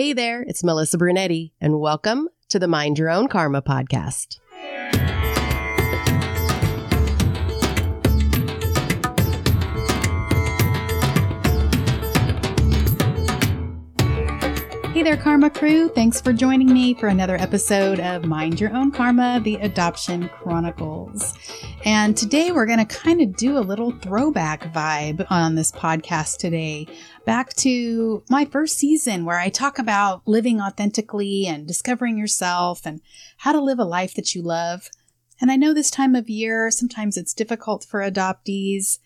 Hey there, it's Melissa Brunetti, and welcome to the Mind Your Own Karma podcast. Hey there, Karma Crew. Thanks for joining me for another episode of Mind Your Own Karma, the Adoption Chronicles. And today we're going to kind of do a little throwback vibe on this podcast today. Back to my first season where I talk about living authentically and discovering yourself and how to live a life that you love. And I know this time of year, sometimes it's difficult for adoptees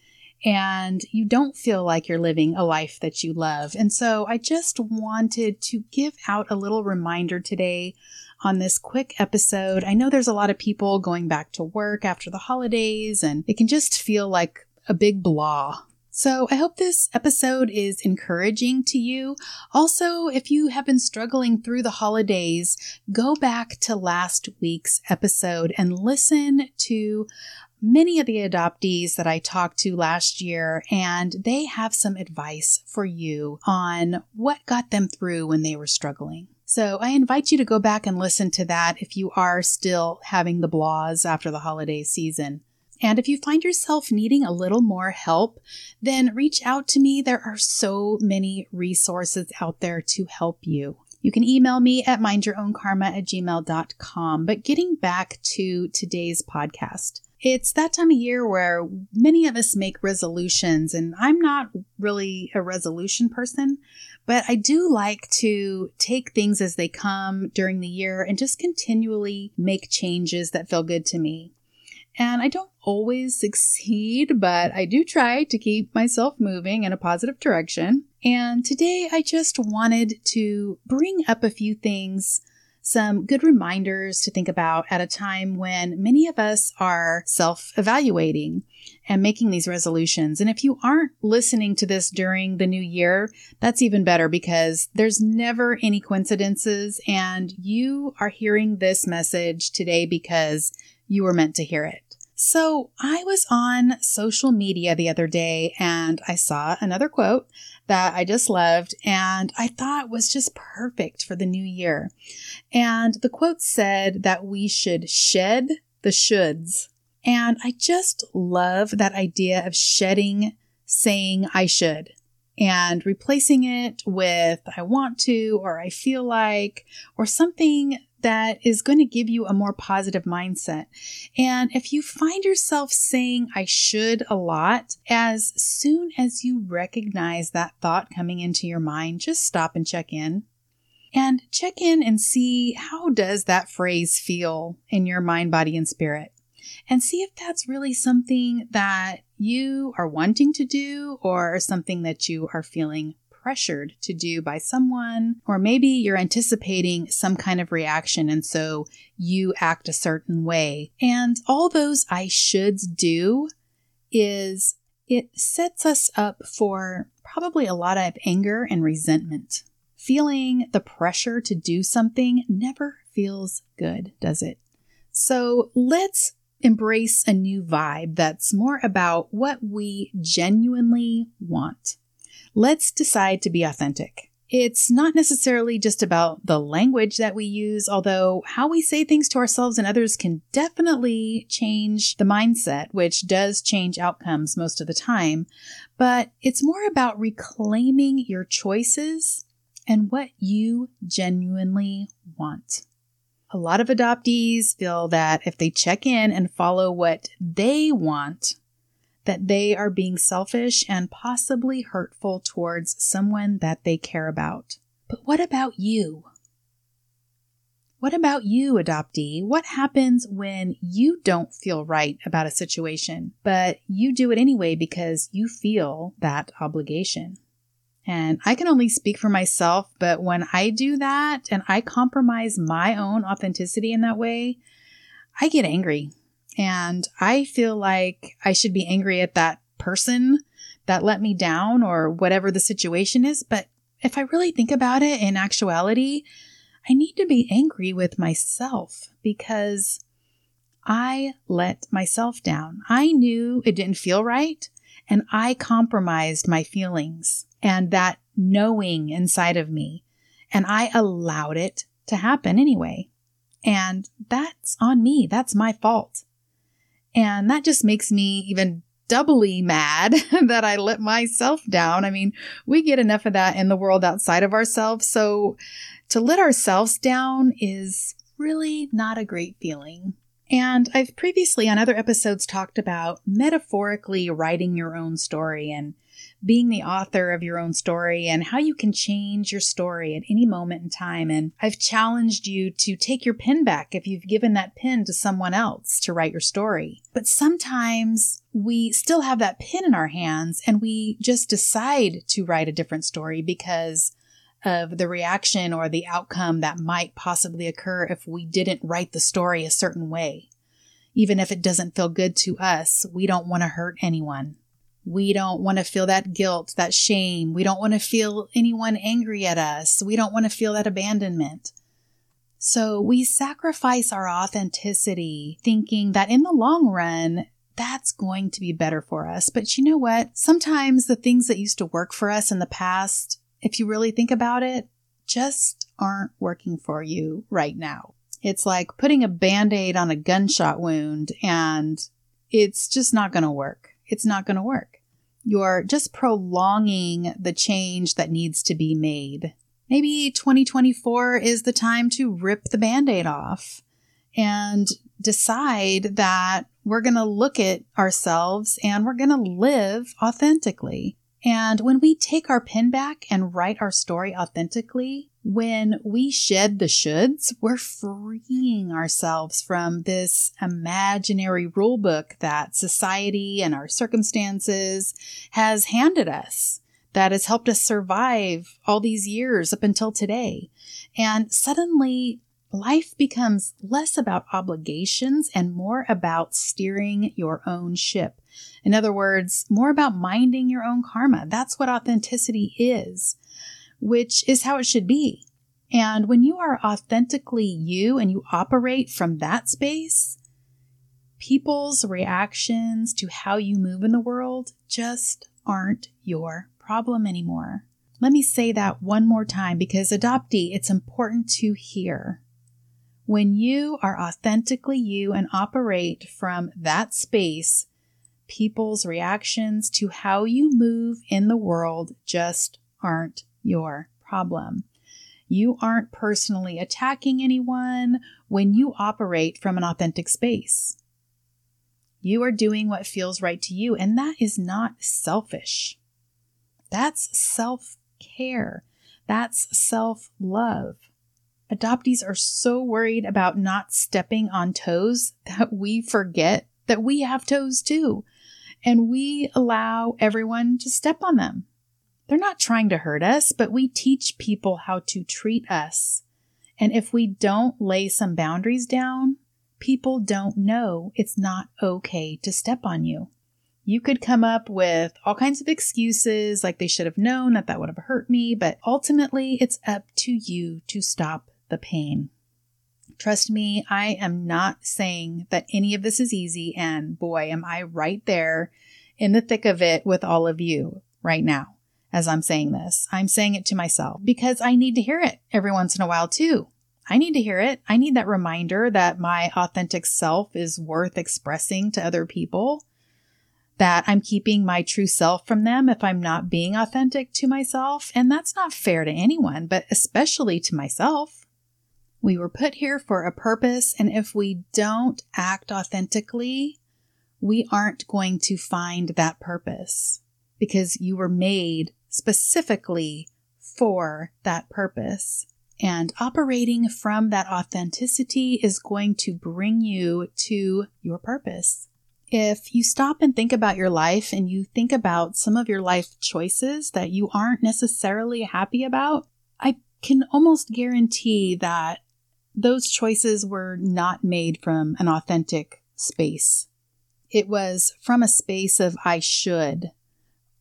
and you don't feel like you're living a life that you love. And so I just wanted to give out a little reminder today on this quick episode. I know there's a lot of people going back to work after the holidays, and it can just feel like a big blah. So I hope this episode is encouraging to you. Also, if you have been struggling through the holidays, go back to last week's episode and listen to many of the adoptees that I talked to last year, and they have some advice for you on what got them through when they were struggling. So I invite you to go back and listen to that if you are still having the blahs after the holiday season. And if you find yourself needing a little more help, then reach out to me. There are so many resources out there to help you. You can email me at mindyourownkarma at gmail.com. But getting back to today's podcast, it's that time of year where many of us make resolutions, and I'm not really a resolution person, but I do like to take things as they come during the year and just continually make changes that feel good to me. And I don't always succeed, but I do try to keep myself moving in a positive direction. And today I just wanted to bring up a few things some good reminders to think about at a time when many of us are self evaluating and making these resolutions. And if you aren't listening to this during the new year, that's even better because there's never any coincidences. And you are hearing this message today because you were meant to hear it. So I was on social media the other day and I saw another quote that I just loved and I thought was just perfect for the new year. And the quote said that we should shed the shoulds. And I just love that idea of shedding saying I should and replacing it with I want to or I feel like or something that is going to give you a more positive mindset. And if you find yourself saying, I should a lot, as soon as you recognize that thought coming into your mind, just stop and check in. And check in and see how does that phrase feel in your mind, body, and spirit. And see if that's really something that you are wanting to do or something that you are feeling pressured to do by someone, or maybe you're anticipating some kind of reaction and so you act a certain way. And all those I shoulds do is it sets us up for probably a lot of anger and resentment. Feeling the pressure to do something never feels good, does it? So let's embrace a new vibe that's more about what we genuinely want let's decide to be authentic. It's not necessarily just about the language that we use, although how we say things to ourselves and others can definitely change the mindset, which does change outcomes most of the time. But it's more about reclaiming your choices and what you genuinely want. A lot of adoptees feel that if they check in and follow what they want, that they are being selfish and possibly hurtful towards someone that they care about. But what about you? What about you, adoptee? What happens when you don't feel right about a situation, but you do it anyway because you feel that obligation? And I can only speak for myself, but when I do that and I compromise my own authenticity in that way, I get angry. And I feel like I should be angry at that person that let me down or whatever the situation is. But if I really think about it in actuality, I need to be angry with myself because I let myself down. I knew it didn't feel right and I compromised my feelings and that knowing inside of me. And I allowed it to happen anyway. And that's on me. That's my fault. And that just makes me even doubly mad that I let myself down. I mean, we get enough of that in the world outside of ourselves. So to let ourselves down is really not a great feeling. And I've previously on other episodes talked about metaphorically writing your own story and being the author of your own story and how you can change your story at any moment in time. And I've challenged you to take your pen back if you've given that pen to someone else to write your story. But sometimes we still have that pen in our hands and we just decide to write a different story because of the reaction or the outcome that might possibly occur if we didn't write the story a certain way. Even if it doesn't feel good to us, we don't want to hurt anyone. We don't want to feel that guilt, that shame. We don't want to feel anyone angry at us. We don't want to feel that abandonment. So we sacrifice our authenticity thinking that in the long run, that's going to be better for us. But you know what? Sometimes the things that used to work for us in the past, if you really think about it, just aren't working for you right now. It's like putting a band aid on a gunshot wound and it's just not going to work it's not going to work. You're just prolonging the change that needs to be made. Maybe 2024 is the time to rip the band aid off and decide that we're going to look at ourselves and we're going to live authentically. And when we take our pen back and write our story authentically, when we shed the shoulds, we're freeing ourselves from this imaginary rule book that society and our circumstances has handed us that has helped us survive all these years up until today. And suddenly life becomes less about obligations and more about steering your own ship. In other words, more about minding your own karma. That's what authenticity is which is how it should be. And when you are authentically you and you operate from that space, people's reactions to how you move in the world just aren't your problem anymore. Let me say that one more time because adoptee, it's important to hear. When you are authentically you and operate from that space, people's reactions to how you move in the world just aren't your problem. You aren't personally attacking anyone when you operate from an authentic space. You are doing what feels right to you, and that is not selfish. That's self care. That's self love. Adoptees are so worried about not stepping on toes that we forget that we have toes too, and we allow everyone to step on them. They're not trying to hurt us, but we teach people how to treat us. And if we don't lay some boundaries down, people don't know it's not okay to step on you. You could come up with all kinds of excuses, like they should have known that that would have hurt me, but ultimately it's up to you to stop the pain. Trust me, I am not saying that any of this is easy, and boy, am I right there in the thick of it with all of you right now as I'm saying this. I'm saying it to myself because I need to hear it every once in a while too. I need to hear it. I need that reminder that my authentic self is worth expressing to other people, that I'm keeping my true self from them if I'm not being authentic to myself. And that's not fair to anyone, but especially to myself. We were put here for a purpose, and if we don't act authentically, we aren't going to find that purpose because you were made specifically for that purpose. And operating from that authenticity is going to bring you to your purpose. If you stop and think about your life and you think about some of your life choices that you aren't necessarily happy about, I can almost guarantee that those choices were not made from an authentic space. It was from a space of I should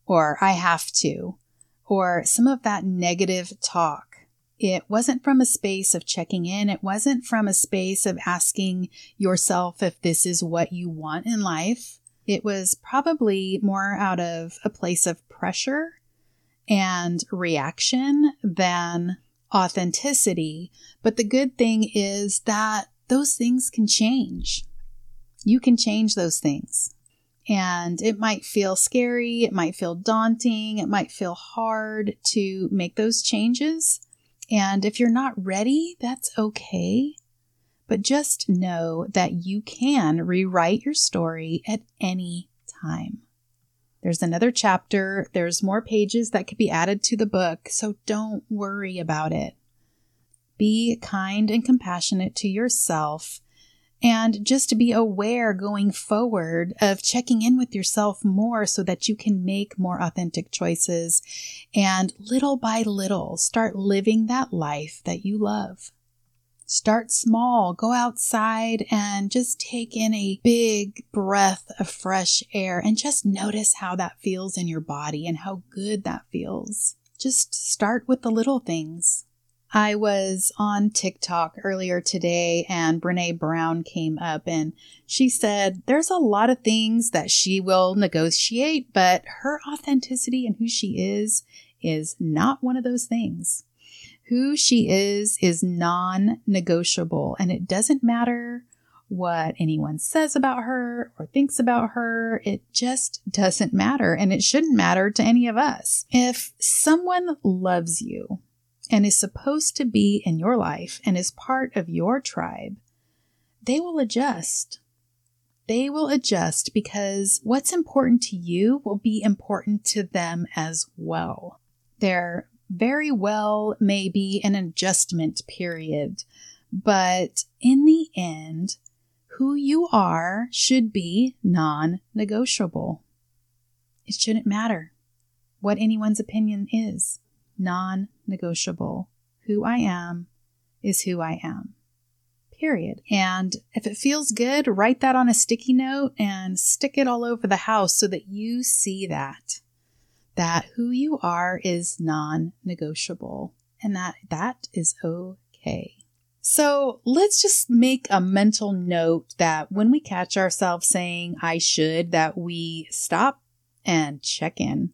or I have to or some of that negative talk. It wasn't from a space of checking in. It wasn't from a space of asking yourself if this is what you want in life. It was probably more out of a place of pressure and reaction than authenticity. But the good thing is that those things can change. You can change those things. And it might feel scary, it might feel daunting, it might feel hard to make those changes. And if you're not ready, that's okay. But just know that you can rewrite your story at any time. There's another chapter, there's more pages that could be added to the book, so don't worry about it. Be kind and compassionate to yourself and just be aware going forward of checking in with yourself more so that you can make more authentic choices and little by little start living that life that you love. Start small, go outside and just take in a big breath of fresh air and just notice how that feels in your body and how good that feels. Just start with the little things. I was on TikTok earlier today and Brene Brown came up and she said there's a lot of things that she will negotiate, but her authenticity and who she is is not one of those things. Who she is is non negotiable, and it doesn't matter what anyone says about her or thinks about her. It just doesn't matter, and it shouldn't matter to any of us. If someone loves you and is supposed to be in your life and is part of your tribe, they will adjust. They will adjust because what's important to you will be important to them as well. There very well may be an adjustment period, but in the end, who you are should be non negotiable. It shouldn't matter what anyone's opinion is. Non negotiable. Who I am is who I am. Period. And if it feels good, write that on a sticky note and stick it all over the house so that you see that that who you are is non negotiable and that that is okay. So let's just make a mental note that when we catch ourselves saying, I should, that we stop and check in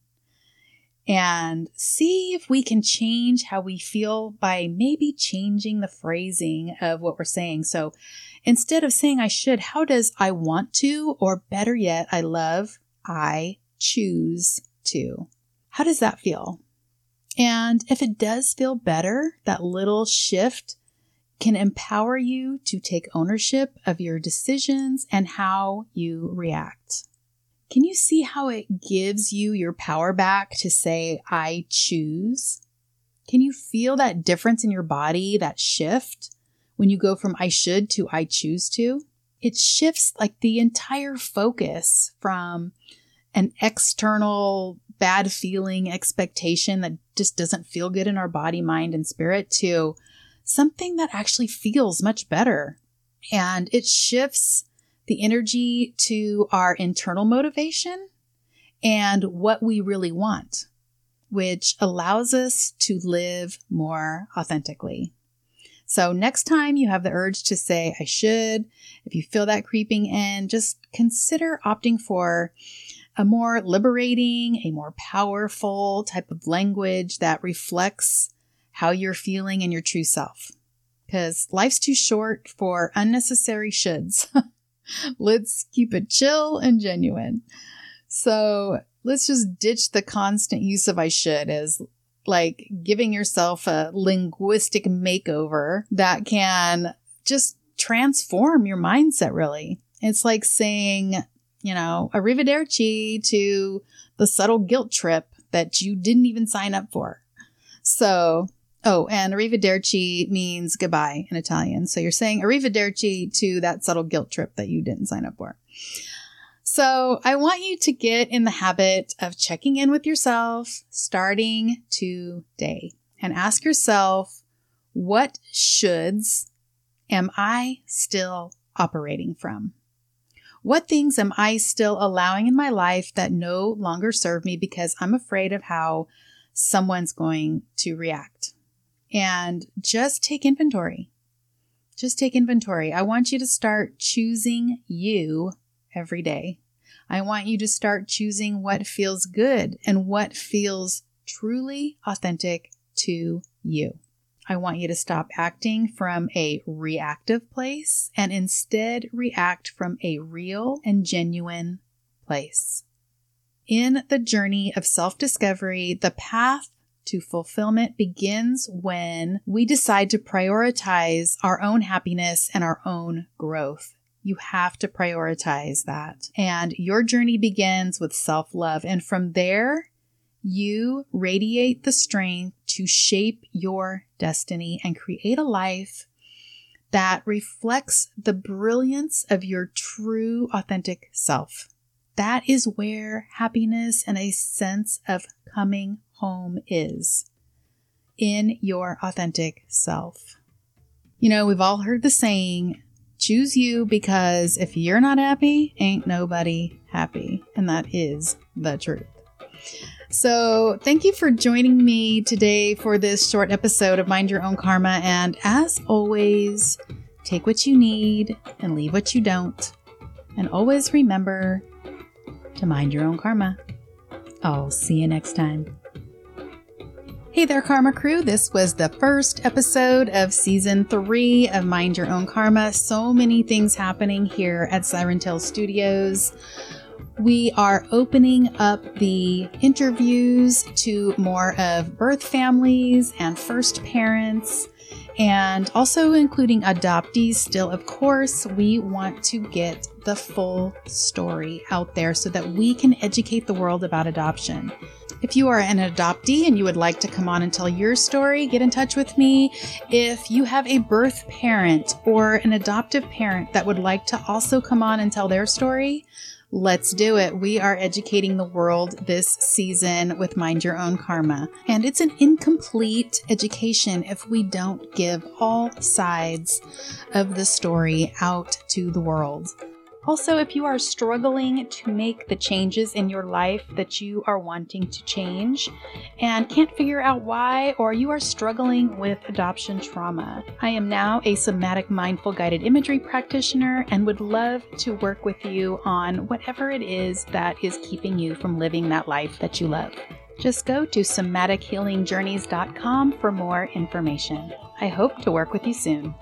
and see if we can change how we feel by maybe changing the phrasing of what we're saying. So instead of saying I should, how does I want to, or better yet, I love, I choose to. How does that feel? And if it does feel better, that little shift can empower you to take ownership of your decisions and how you react. Can you see how it gives you your power back to say, I choose? Can you feel that difference in your body, that shift when you go from I should to I choose to? It shifts like the entire focus from an external bad feeling expectation that just doesn't feel good in our body, mind, and spirit to something that actually feels much better. And it shifts the energy to our internal motivation and what we really want, which allows us to live more authentically. So, next time you have the urge to say, I should, if you feel that creeping in, just consider opting for a more liberating, a more powerful type of language that reflects how you're feeling and your true self. Because life's too short for unnecessary shoulds. let's keep it chill and genuine. So let's just ditch the constant use of I should as like giving yourself a linguistic makeover that can just transform your mindset, really. It's like saying, you know, arrivederci to the subtle guilt trip that you didn't even sign up for. So, oh, and arrivederci means goodbye in Italian. So you're saying arrivederci to that subtle guilt trip that you didn't sign up for. So I want you to get in the habit of checking in with yourself starting today and ask yourself, what shoulds am I still operating from? What things am I still allowing in my life that no longer serve me because I'm afraid of how someone's going to react? And just take inventory. Just take inventory. I want you to start choosing you every day. I want you to start choosing what feels good and what feels truly authentic to you. I want you to stop acting from a reactive place and instead react from a real and genuine place. In the journey of self discovery, the path to fulfillment begins when we decide to prioritize our own happiness and our own growth. You have to prioritize that. And your journey begins with self love. And from there, you radiate the strength to shape your destiny and create a life that reflects the brilliance of your true, authentic self. That is where happiness and a sense of coming home is in your authentic self. You know, we've all heard the saying, choose you because if you're not happy, ain't nobody happy. And that is the truth. So, thank you for joining me today for this short episode of Mind Your Own Karma. And as always, take what you need and leave what you don't. And always remember to mind your own karma. I'll see you next time. Hey there, Karma Crew. This was the first episode of season three of Mind Your Own Karma. So many things happening here at Siren Tail Studios. We are opening up the interviews to more of birth families and first parents, and also including adoptees. Still, of course, we want to get the full story out there so that we can educate the world about adoption. If you are an adoptee and you would like to come on and tell your story, get in touch with me. If you have a birth parent or an adoptive parent that would like to also come on and tell their story, Let's do it. We are educating the world this season with Mind Your Own Karma. And it's an incomplete education if we don't give all sides of the story out to the world. Also, if you are struggling to make the changes in your life that you are wanting to change and can't figure out why, or you are struggling with adoption trauma, I am now a somatic mindful guided imagery practitioner and would love to work with you on whatever it is that is keeping you from living that life that you love. Just go to somatichealingjourneys.com for more information. I hope to work with you soon.